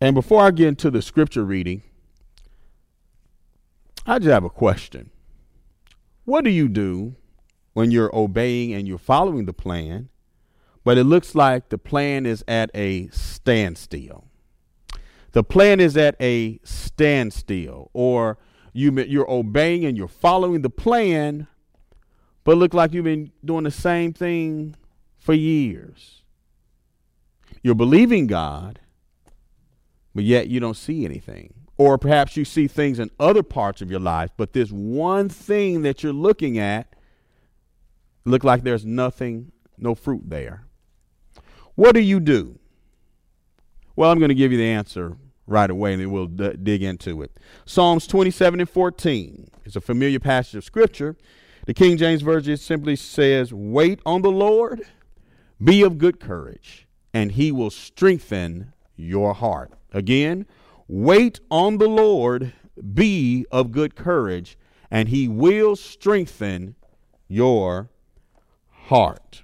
And before I get into the scripture reading, I just have a question. What do you do when you're obeying and you're following the plan, but it looks like the plan is at a standstill? The plan is at a standstill, or you, you're obeying and you're following the plan, but look like you've been doing the same thing for years. You're believing God, but yet you don't see anything. Or perhaps you see things in other parts of your life, but this one thing that you're looking at look like there's nothing, no fruit there. What do you do? Well, I'm going to give you the answer right away and then we'll d- dig into it. Psalms 27 and 14 is a familiar passage of scripture. The King James Version simply says, Wait on the Lord, be of good courage, and he will strengthen your heart. Again, wait on the Lord, be of good courage, and he will strengthen your heart.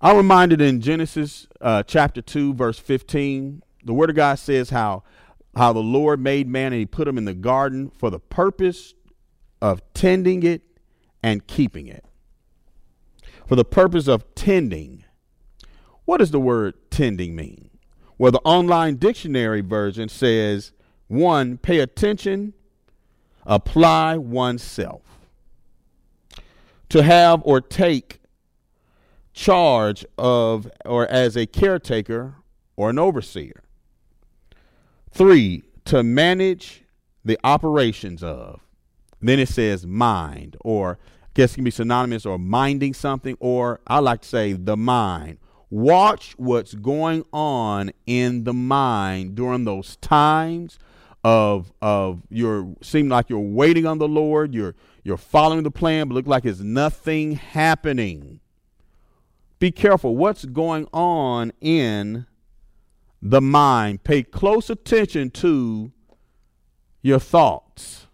I'm reminded in Genesis uh, chapter 2, verse 15, the Word of God says how, how the Lord made man and he put him in the garden for the purpose of tending it and keeping it. For the purpose of tending. What does the word tending mean? Well, the online dictionary version says one, pay attention, apply oneself. To have or take charge of or as a caretaker or an overseer. Three, to manage the operations of. Then it says mind, or I guess it can be synonymous or minding something, or I like to say the mind. Watch what's going on in the mind during those times of of you're seem like you're waiting on the Lord, you're you're following the plan, but look like it's nothing happening. Be careful what's going on in the mind. Pay close attention to your thoughts.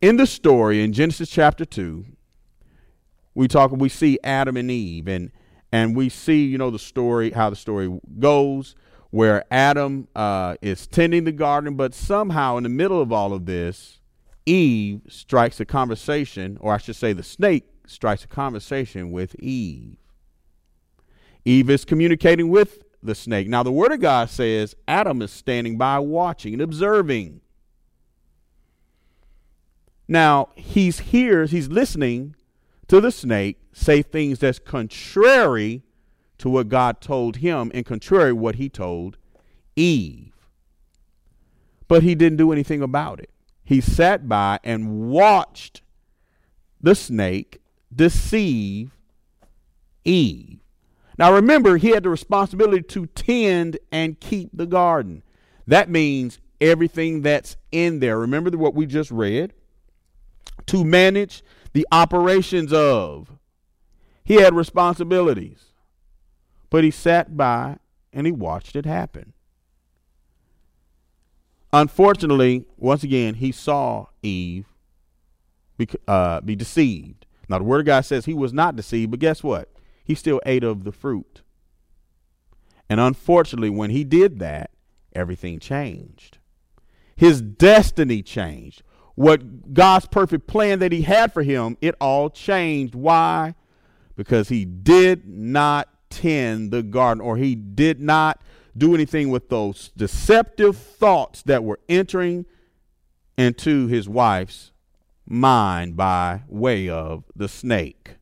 In the story in Genesis chapter 2, we talk we see Adam and Eve and and we see, you know, the story how the story goes where Adam uh, is tending the garden, but somehow in the middle of all of this, Eve strikes a conversation, or I should say, the snake strikes a conversation with Eve. Eve is communicating with the snake. Now, the Word of God says Adam is standing by watching and observing. Now, he's here, he's listening to the snake say things that's contrary to what God told him and contrary what he told Eve. But he didn't do anything about it. He sat by and watched the snake deceive Eve. Now remember, he had the responsibility to tend and keep the garden. That means everything that's in there. Remember what we just read? To manage the operations of. He had responsibilities. But he sat by and he watched it happen. Unfortunately, once again, he saw Eve be, uh, be deceived. Now, the Word of God says he was not deceived, but guess what? he still ate of the fruit. And unfortunately, when he did that, everything changed. His destiny changed. What God's perfect plan that he had for him, it all changed. Why? Because he did not tend the garden or he did not do anything with those deceptive thoughts that were entering into his wife's mind by way of the snake.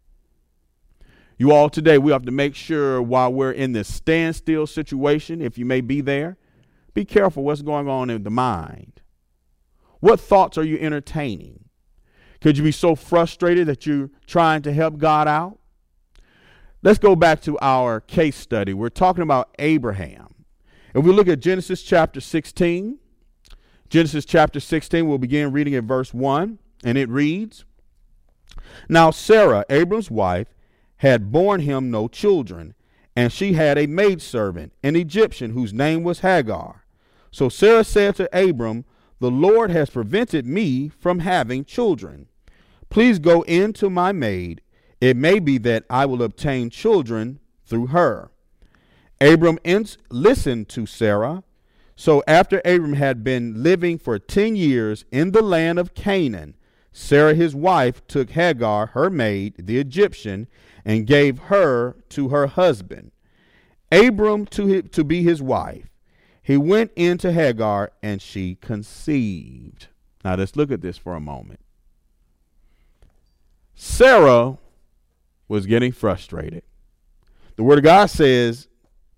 You all today, we have to make sure while we're in this standstill situation, if you may be there, be careful what's going on in the mind. What thoughts are you entertaining? Could you be so frustrated that you're trying to help God out? Let's go back to our case study. We're talking about Abraham. If we look at Genesis chapter 16, Genesis chapter 16, we'll begin reading at verse 1, and it reads Now Sarah, Abram's wife, had borne him no children, and she had a maidservant, an Egyptian, whose name was Hagar. So Sarah said to Abram, The Lord has prevented me from having children. Please go in to my maid. It may be that I will obtain children through her. Abram listened to Sarah. So after Abram had been living for 10 years in the land of Canaan, Sarah his wife took Hagar, her maid, the Egyptian, and gave her to her husband, Abram to, his, to be his wife. He went into Hagar and she conceived. Now let's look at this for a moment. Sarah was getting frustrated. The Word of God says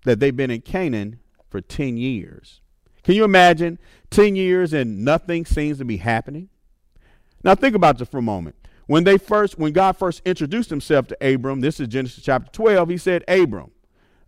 that they've been in Canaan for 10 years. Can you imagine 10 years and nothing seems to be happening? Now think about this for a moment. When they first when God first introduced himself to Abram, this is Genesis chapter 12, he said, "Abram,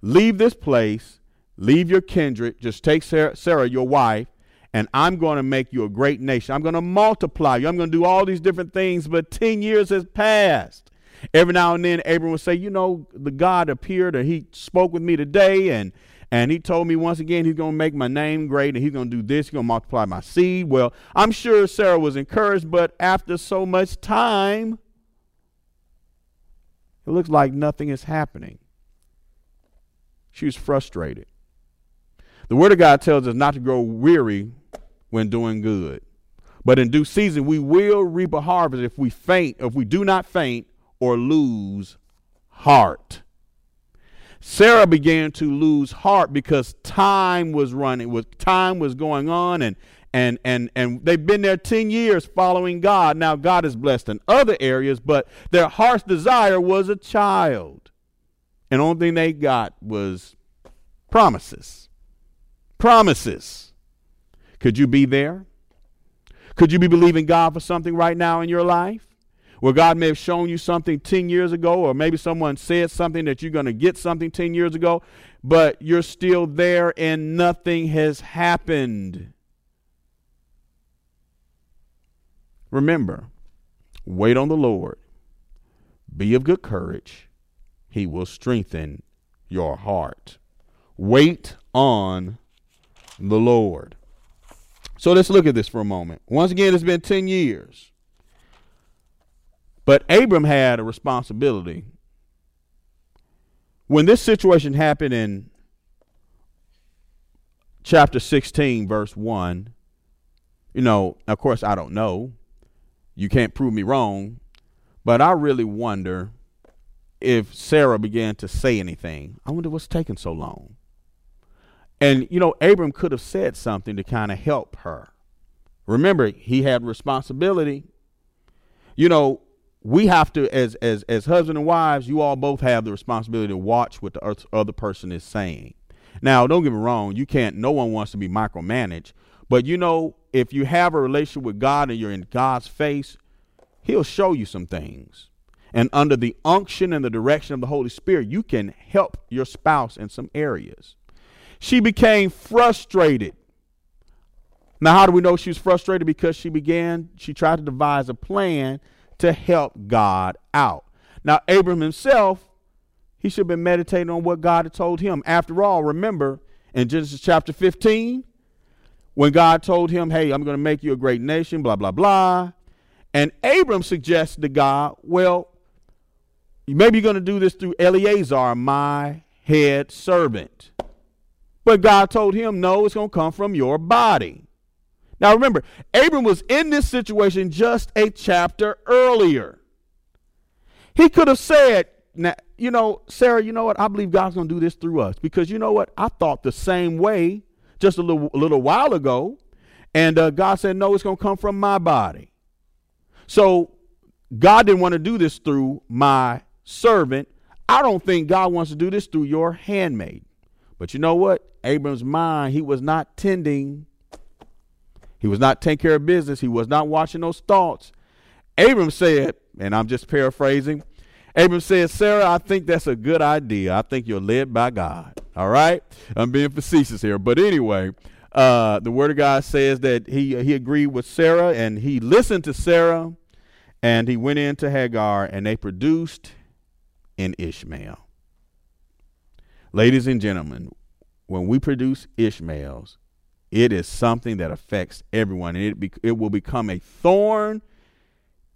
leave this place, leave your kindred, just take Sarah, Sarah your wife, and I'm going to make you a great nation. I'm going to multiply you. I'm going to do all these different things, but 10 years has passed. Every now and then, Abram would say, You know, the God appeared or he spoke with me today, and and he told me once again he's going to make my name great and he's going to do this, he's going to multiply my seed. Well, I'm sure Sarah was encouraged, but after so much time, it looks like nothing is happening. She was frustrated. The Word of God tells us not to grow weary when doing good. But in due season, we will reap a harvest if we faint, if we do not faint or lose heart. Sarah began to lose heart because time was running, with time was going on, and and and and they've been there 10 years following God. Now God is blessed in other areas, but their heart's desire was a child. And only thing they got was promises. Promises. Could you be there? Could you be believing God for something right now in your life? where God may have shown you something 10 years ago, or maybe someone said something that you're going to get something 10 years ago, but you're still there and nothing has happened. Remember, wait on the Lord. Be of good courage. He will strengthen your heart. Wait on the Lord. So let's look at this for a moment. Once again, it's been 10 years. But Abram had a responsibility. When this situation happened in chapter 16, verse 1, you know, of course, I don't know. You can't prove me wrong. But I really wonder if Sarah began to say anything. I wonder what's taking so long. And, you know, Abram could have said something to kind of help her. Remember, he had responsibility. You know, we have to as as as husband and wives you all both have the responsibility to watch what the other person is saying now don't get me wrong you can't no one wants to be micromanaged but you know if you have a relationship with god and you're in god's face he'll show you some things and under the unction and the direction of the holy spirit you can help your spouse in some areas she became frustrated now how do we know she was frustrated because she began she tried to devise a plan to help God out. Now, Abram himself, he should have been meditating on what God had told him. After all, remember in Genesis chapter 15, when God told him, Hey, I'm going to make you a great nation, blah, blah, blah. And Abram suggested to God, Well, maybe you're going to do this through Eleazar, my head servant. But God told him, No, it's going to come from your body. Now remember, Abram was in this situation just a chapter earlier. He could have said, now, you know, Sarah, you know what? I believe God's going to do this through us because you know what? I thought the same way just a little, a little while ago. And uh, God said, no, it's going to come from my body. So God didn't want to do this through my servant. I don't think God wants to do this through your handmaid. But you know what? Abram's mind, he was not tending he was not taking care of business. He was not watching those thoughts. Abram said, and I'm just paraphrasing, Abram said, Sarah, I think that's a good idea. I think you're led by God. All right? I'm being facetious here. But anyway, uh, the word of God says that he, he agreed with Sarah and he listened to Sarah and he went into Hagar and they produced in Ishmael. Ladies and gentlemen, when we produce Ishmaels, it is something that affects everyone, and it, be, it will become a thorn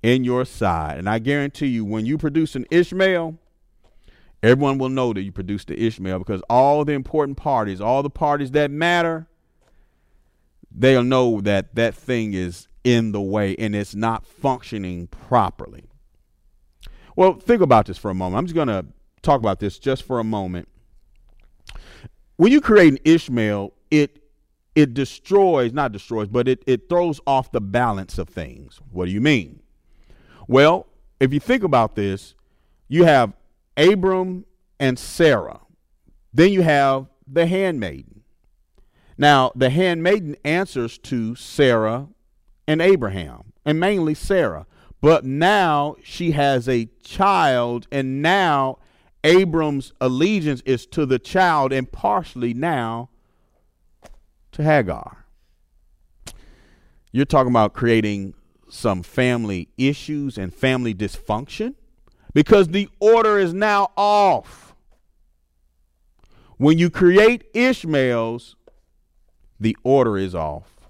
in your side. And I guarantee you, when you produce an Ishmael, Everyone will know that you produced the Ishmael because all the important parties, all the parties that matter, they'll know that that thing is in the way and it's not functioning properly. Well, think about this for a moment. I'm just going to talk about this just for a moment. When you create an Ishmael, it it destroys, not destroys, but it, it throws off the balance of things. What do you mean? Well, if you think about this, you have Abram and Sarah. Then you have the handmaiden. Now, the handmaiden answers to Sarah and Abraham, and mainly Sarah. But now she has a child, and now Abram's allegiance is to the child, and partially now to Hagar. You're talking about creating some family issues and family dysfunction because the order is now off. When you create Ishmaels, the order is off.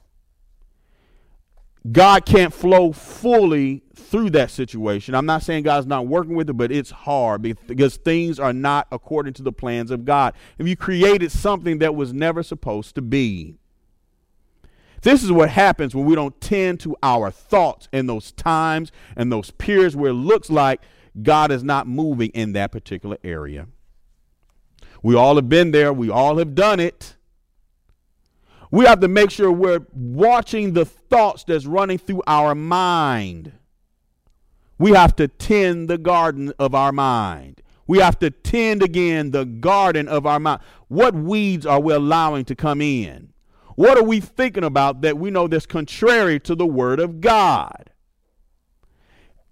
God can't flow fully through that situation. I'm not saying God's not working with it, but it's hard because things are not according to the plans of God. If you created something that was never supposed to be, this is what happens when we don't tend to our thoughts in those times and those periods where it looks like God is not moving in that particular area. We all have been there, we all have done it. We have to make sure we're watching the thoughts that's running through our mind. We have to tend the garden of our mind. We have to tend again the garden of our mind. What weeds are we allowing to come in? What are we thinking about that we know that's contrary to the Word of God?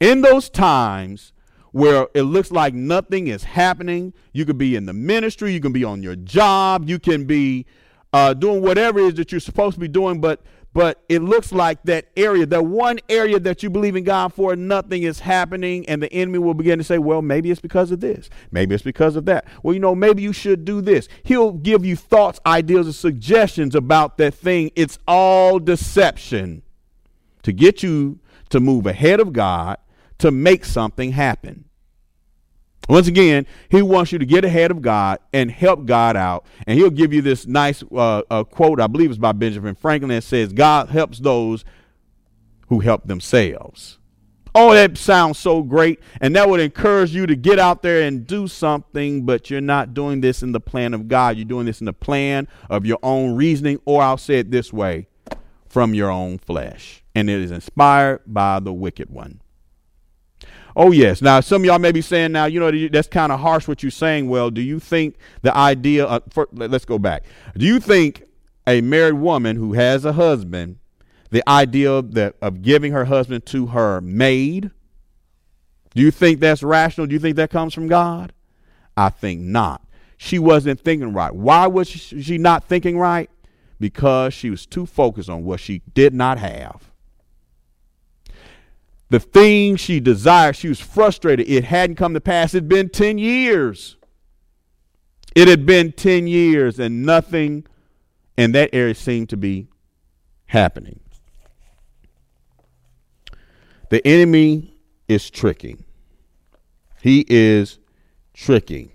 In those times where it looks like nothing is happening, you could be in the ministry, you can be on your job, you can be uh, doing whatever it is that you're supposed to be doing, but but it looks like that area, that one area that you believe in God for, nothing is happening, and the enemy will begin to say, Well, maybe it's because of this, maybe it's because of that. Well, you know, maybe you should do this. He'll give you thoughts, ideas, and suggestions about that thing. It's all deception to get you to move ahead of God to make something happen. Once again, he wants you to get ahead of God and help God out. And he'll give you this nice uh, uh, quote, I believe it's by Benjamin Franklin, that says, God helps those who help themselves. Oh, that sounds so great. And that would encourage you to get out there and do something, but you're not doing this in the plan of God. You're doing this in the plan of your own reasoning, or I'll say it this way from your own flesh. And it is inspired by the wicked one. Oh, yes. Now, some of y'all may be saying now, you know, that's kind of harsh what you're saying. Well, do you think the idea, uh, for, let's go back. Do you think a married woman who has a husband, the idea of, that, of giving her husband to her maid, do you think that's rational? Do you think that comes from God? I think not. She wasn't thinking right. Why was she not thinking right? Because she was too focused on what she did not have the thing she desired, she was frustrated. It hadn't come to pass. It'd been 10 years. It had been 10 years, and nothing in that area seemed to be happening. The enemy is tricking. He is tricking.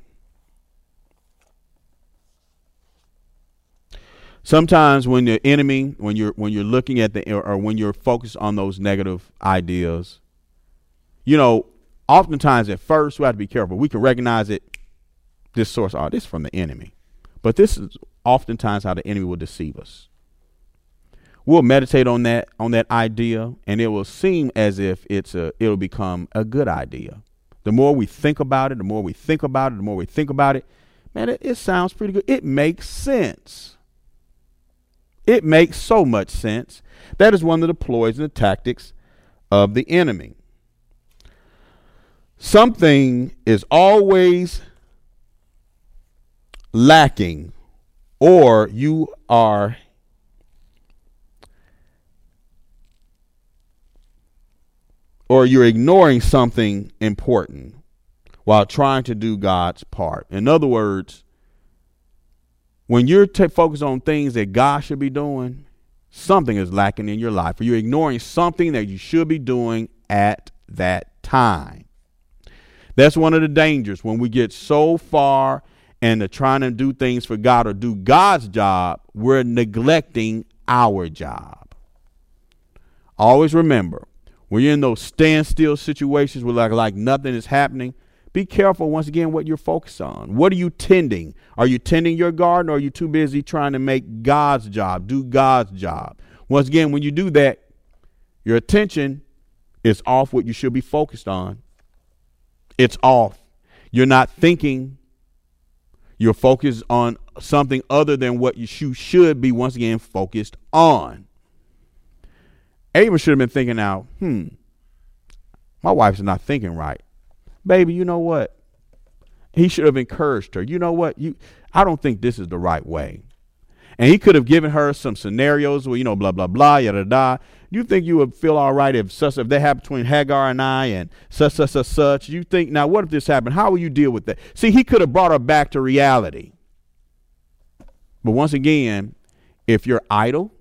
Sometimes when the enemy when you're when you're looking at the or when you're focused on those negative ideas you know oftentimes at first we have to be careful. We can recognize it this source oh this is from the enemy. But this is oftentimes how the enemy will deceive us. We'll meditate on that on that idea and it will seem as if it's a it'll become a good idea. The more we think about it the more we think about it the more we think about it man it, it sounds pretty good. It makes sense it makes so much sense. That is one of the ploys and the tactics of the enemy. Something is always lacking, or you are or you're ignoring something important while trying to do God's part. In other words, when you're t- focused on things that God should be doing, something is lacking in your life, or you're ignoring something that you should be doing at that time. That's one of the dangers when we get so far and trying to do things for God or do God's job, we're neglecting our job. Always remember, when you're in those standstill situations where like, like nothing is happening, be careful once again what you're focused on. What are you tending? Are you tending your garden or are you too busy trying to make God's job, do God's job? Once again, when you do that, your attention is off what you should be focused on. It's off. You're not thinking. You're focused on something other than what you should be once again focused on. Ava should have been thinking now, hmm, my wife's not thinking right baby, you know what? He should have encouraged her. You know what? You I don't think this is the right way. And he could have given her some scenarios where, you know, blah, blah, blah, yada, da. You think you would feel all right if such, if that happened between Hagar and I and such, such, such, such. You think, now what if this happened? How will you deal with that? See, he could have brought her back to reality. But once again, if you're idle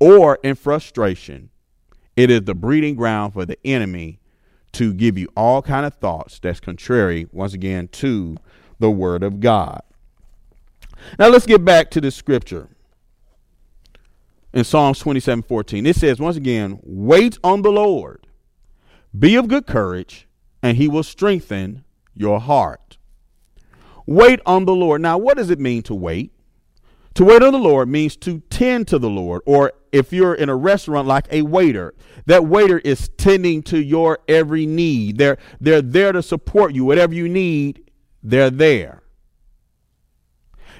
or in frustration, it is the breeding ground for the enemy to give you all kind of thoughts that's contrary once again to the word of God. Now let's get back to the scripture. In Psalms 27 14, it says once again, wait on the Lord, be of good courage, and he will strengthen your heart. Wait on the Lord. Now, what does it mean to wait? To wait on the Lord means to tend to the Lord, or if you're in a restaurant like a waiter, that waiter is tending to your every need. They're, they're there to support you. Whatever you need, they're there.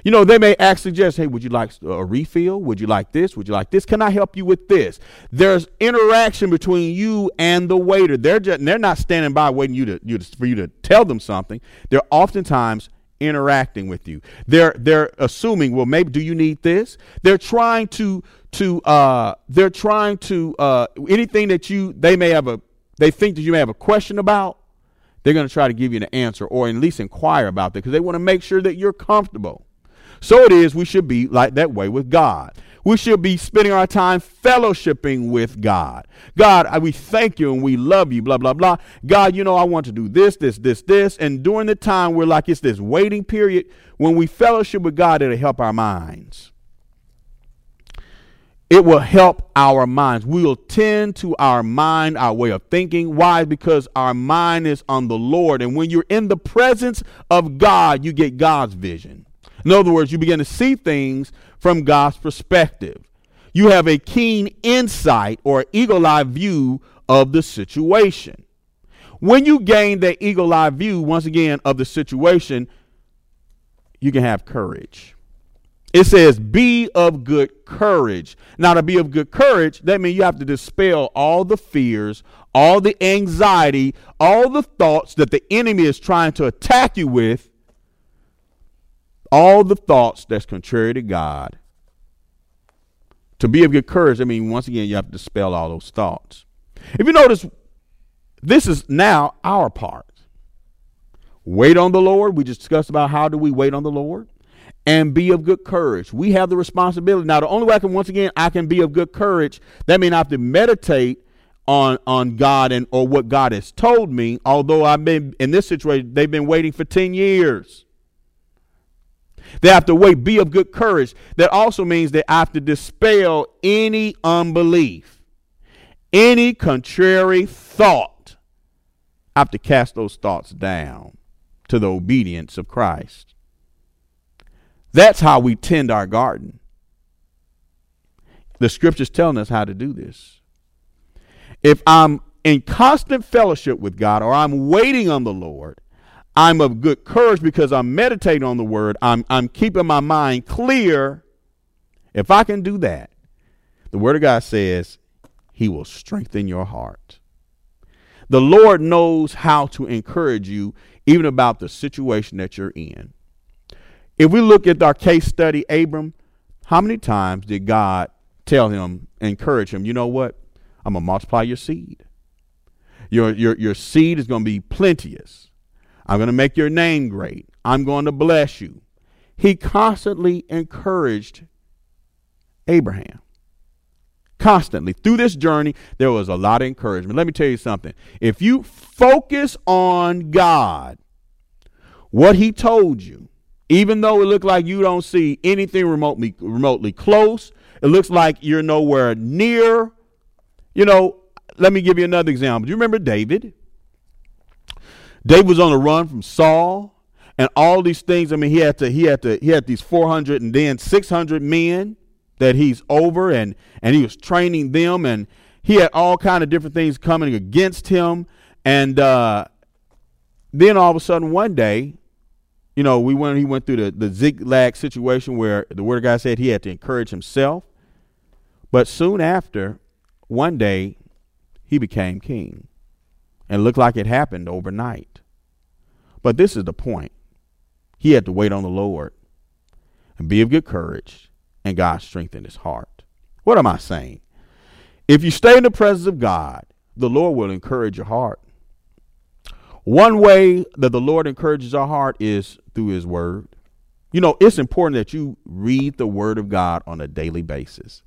You know, they may ask, suggest, hey, would you like a refill? Would you like this? Would you like this? Can I help you with this? There's interaction between you and the waiter. They're just, they're not standing by waiting you to, you to, for you to tell them something. They're oftentimes interacting with you. They're they're assuming, well, maybe do you need this? They're trying to to uh they're trying to uh anything that you they may have a they think that you may have a question about, they're going to try to give you an answer or at least inquire about that because they want to make sure that you're comfortable. So it is we should be like that way with God. We should be spending our time fellowshipping with God. God, we thank you and we love you, blah, blah, blah. God, you know, I want to do this, this, this, this. And during the time, we're like, it's this waiting period. When we fellowship with God, it'll help our minds. It will help our minds. We will tend to our mind, our way of thinking. Why? Because our mind is on the Lord. And when you're in the presence of God, you get God's vision. In other words, you begin to see things from God's perspective. You have a keen insight or eagle eye view of the situation. When you gain that eagle eye view, once again, of the situation, you can have courage. It says, be of good courage. Now, to be of good courage, that means you have to dispel all the fears, all the anxiety, all the thoughts that the enemy is trying to attack you with all the thoughts that's contrary to God. To be of good courage, I mean, once again, you have to dispel all those thoughts. If you notice, this is now our part. Wait on the Lord. We just discussed about how do we wait on the Lord and be of good courage. We have the responsibility. Now, the only way I can, once again, I can be of good courage, that means I have to meditate on on God and or what God has told me. Although I've been in this situation, they've been waiting for 10 years. They have to wait, be of good courage. That also means they have to dispel any unbelief, any contrary thought. I have to cast those thoughts down to the obedience of Christ. That's how we tend our garden. The scripture's telling us how to do this. If I'm in constant fellowship with God or I'm waiting on the Lord, I'm of good courage because I'm meditating on the word. I'm, I'm keeping my mind clear. If I can do that, the word of God says he will strengthen your heart. The Lord knows how to encourage you, even about the situation that you're in. If we look at our case study, Abram, how many times did God tell him, encourage him, you know what? I'm going to multiply your seed. Your, your, your seed is going to be plenteous. I'm going to make your name great. I'm going to bless you. He constantly encouraged Abraham. constantly. Through this journey, there was a lot of encouragement. Let me tell you something. If you focus on God, what He told you, even though it looked like you don't see anything remotely remotely close, it looks like you're nowhere near. You know, let me give you another example. Do you remember David? David was on the run from Saul and all these things. I mean, he had to he had to he had these 400 and then 600 men that he's over and and he was training them and he had all kind of different things coming against him. And uh, then all of a sudden one day you know we went he went through the the zigzag situation where the word of god said he had to encourage himself. But soon after one day he became king and looked like it happened overnight but this is the point he had to wait on the lord and be of good courage and God strengthened his heart. What am I saying? If you stay in the presence of God, the Lord will encourage your heart. One way that the Lord encourages our heart is through his word. You know, it's important that you read the word of God on a daily basis.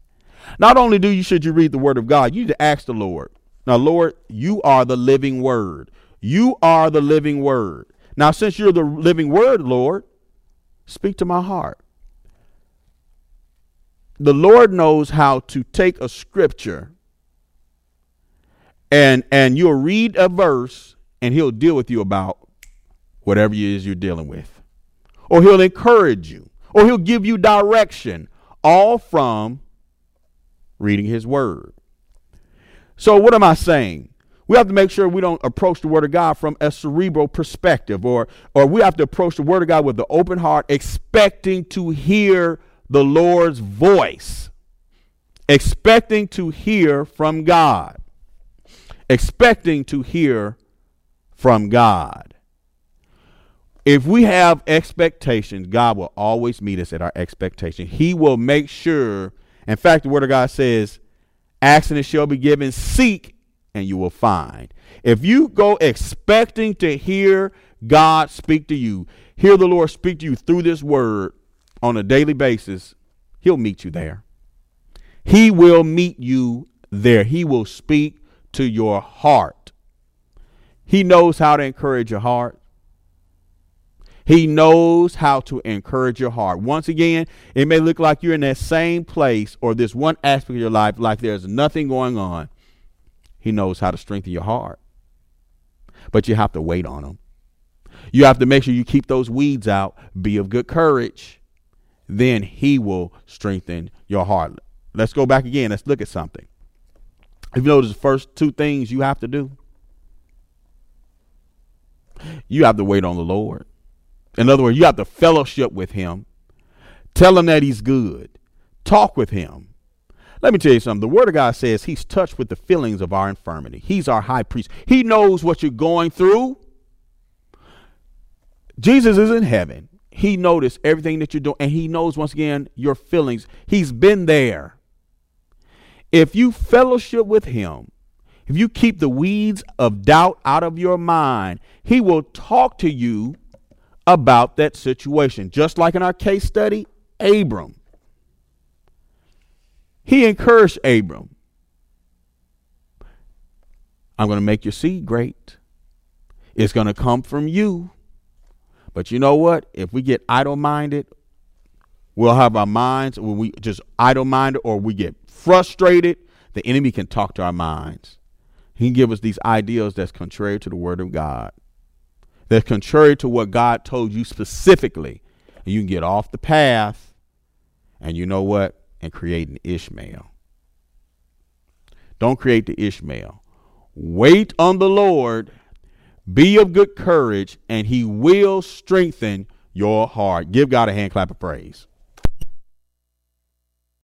Not only do you should you read the word of God, you need to ask the Lord. Now, Lord, you are the living word. You are the living word. Now, since you're the living word, Lord, speak to my heart the Lord knows how to take a scripture and and you'll read a verse and he'll deal with you about whatever it is you're dealing with. Or he'll encourage you, or he'll give you direction, all from reading his word. So what am I saying? We have to make sure we don't approach the word of God from a cerebral perspective or or we have to approach the word of God with the open heart expecting to hear the Lord's voice, expecting to hear from God. Expecting to hear from God. If we have expectations, God will always meet us at our expectation. He will make sure, in fact, the Word of God says, Ask and it shall be given, seek and you will find. If you go expecting to hear God speak to you, hear the Lord speak to you through this word, on a daily basis, he'll meet you there. He will meet you there. He will speak to your heart. He knows how to encourage your heart. He knows how to encourage your heart. Once again, it may look like you're in that same place or this one aspect of your life, like there's nothing going on. He knows how to strengthen your heart. But you have to wait on him. You have to make sure you keep those weeds out. Be of good courage then he will strengthen your heart. Let's go back again. Let's look at something. If you notice the first two things you have to do, you have to wait on the Lord. In other words, you have to fellowship with him. Tell him that he's good. Talk with him. Let me tell you something. The word of God says he's touched with the feelings of our infirmity. He's our high priest. He knows what you're going through. Jesus is in heaven. He noticed everything that you're doing, and He knows once again your feelings. He's been there. If you fellowship with Him, if you keep the weeds of doubt out of your mind, He will talk to you about that situation. Just like in our case study, Abram. He encouraged Abram. I'm going to make your seed great. It's going to come from you. But you know what? If we get idle minded, we'll have our minds when we just idle minded or we get frustrated, the enemy can talk to our minds. He can give us these ideas that's contrary to the word of God. That's contrary to what God told you specifically. And you can get off the path and you know what? And create an Ishmael. Don't create the Ishmael. Wait on the Lord be of good courage, and he will strengthen your heart. Give God a hand clap of praise.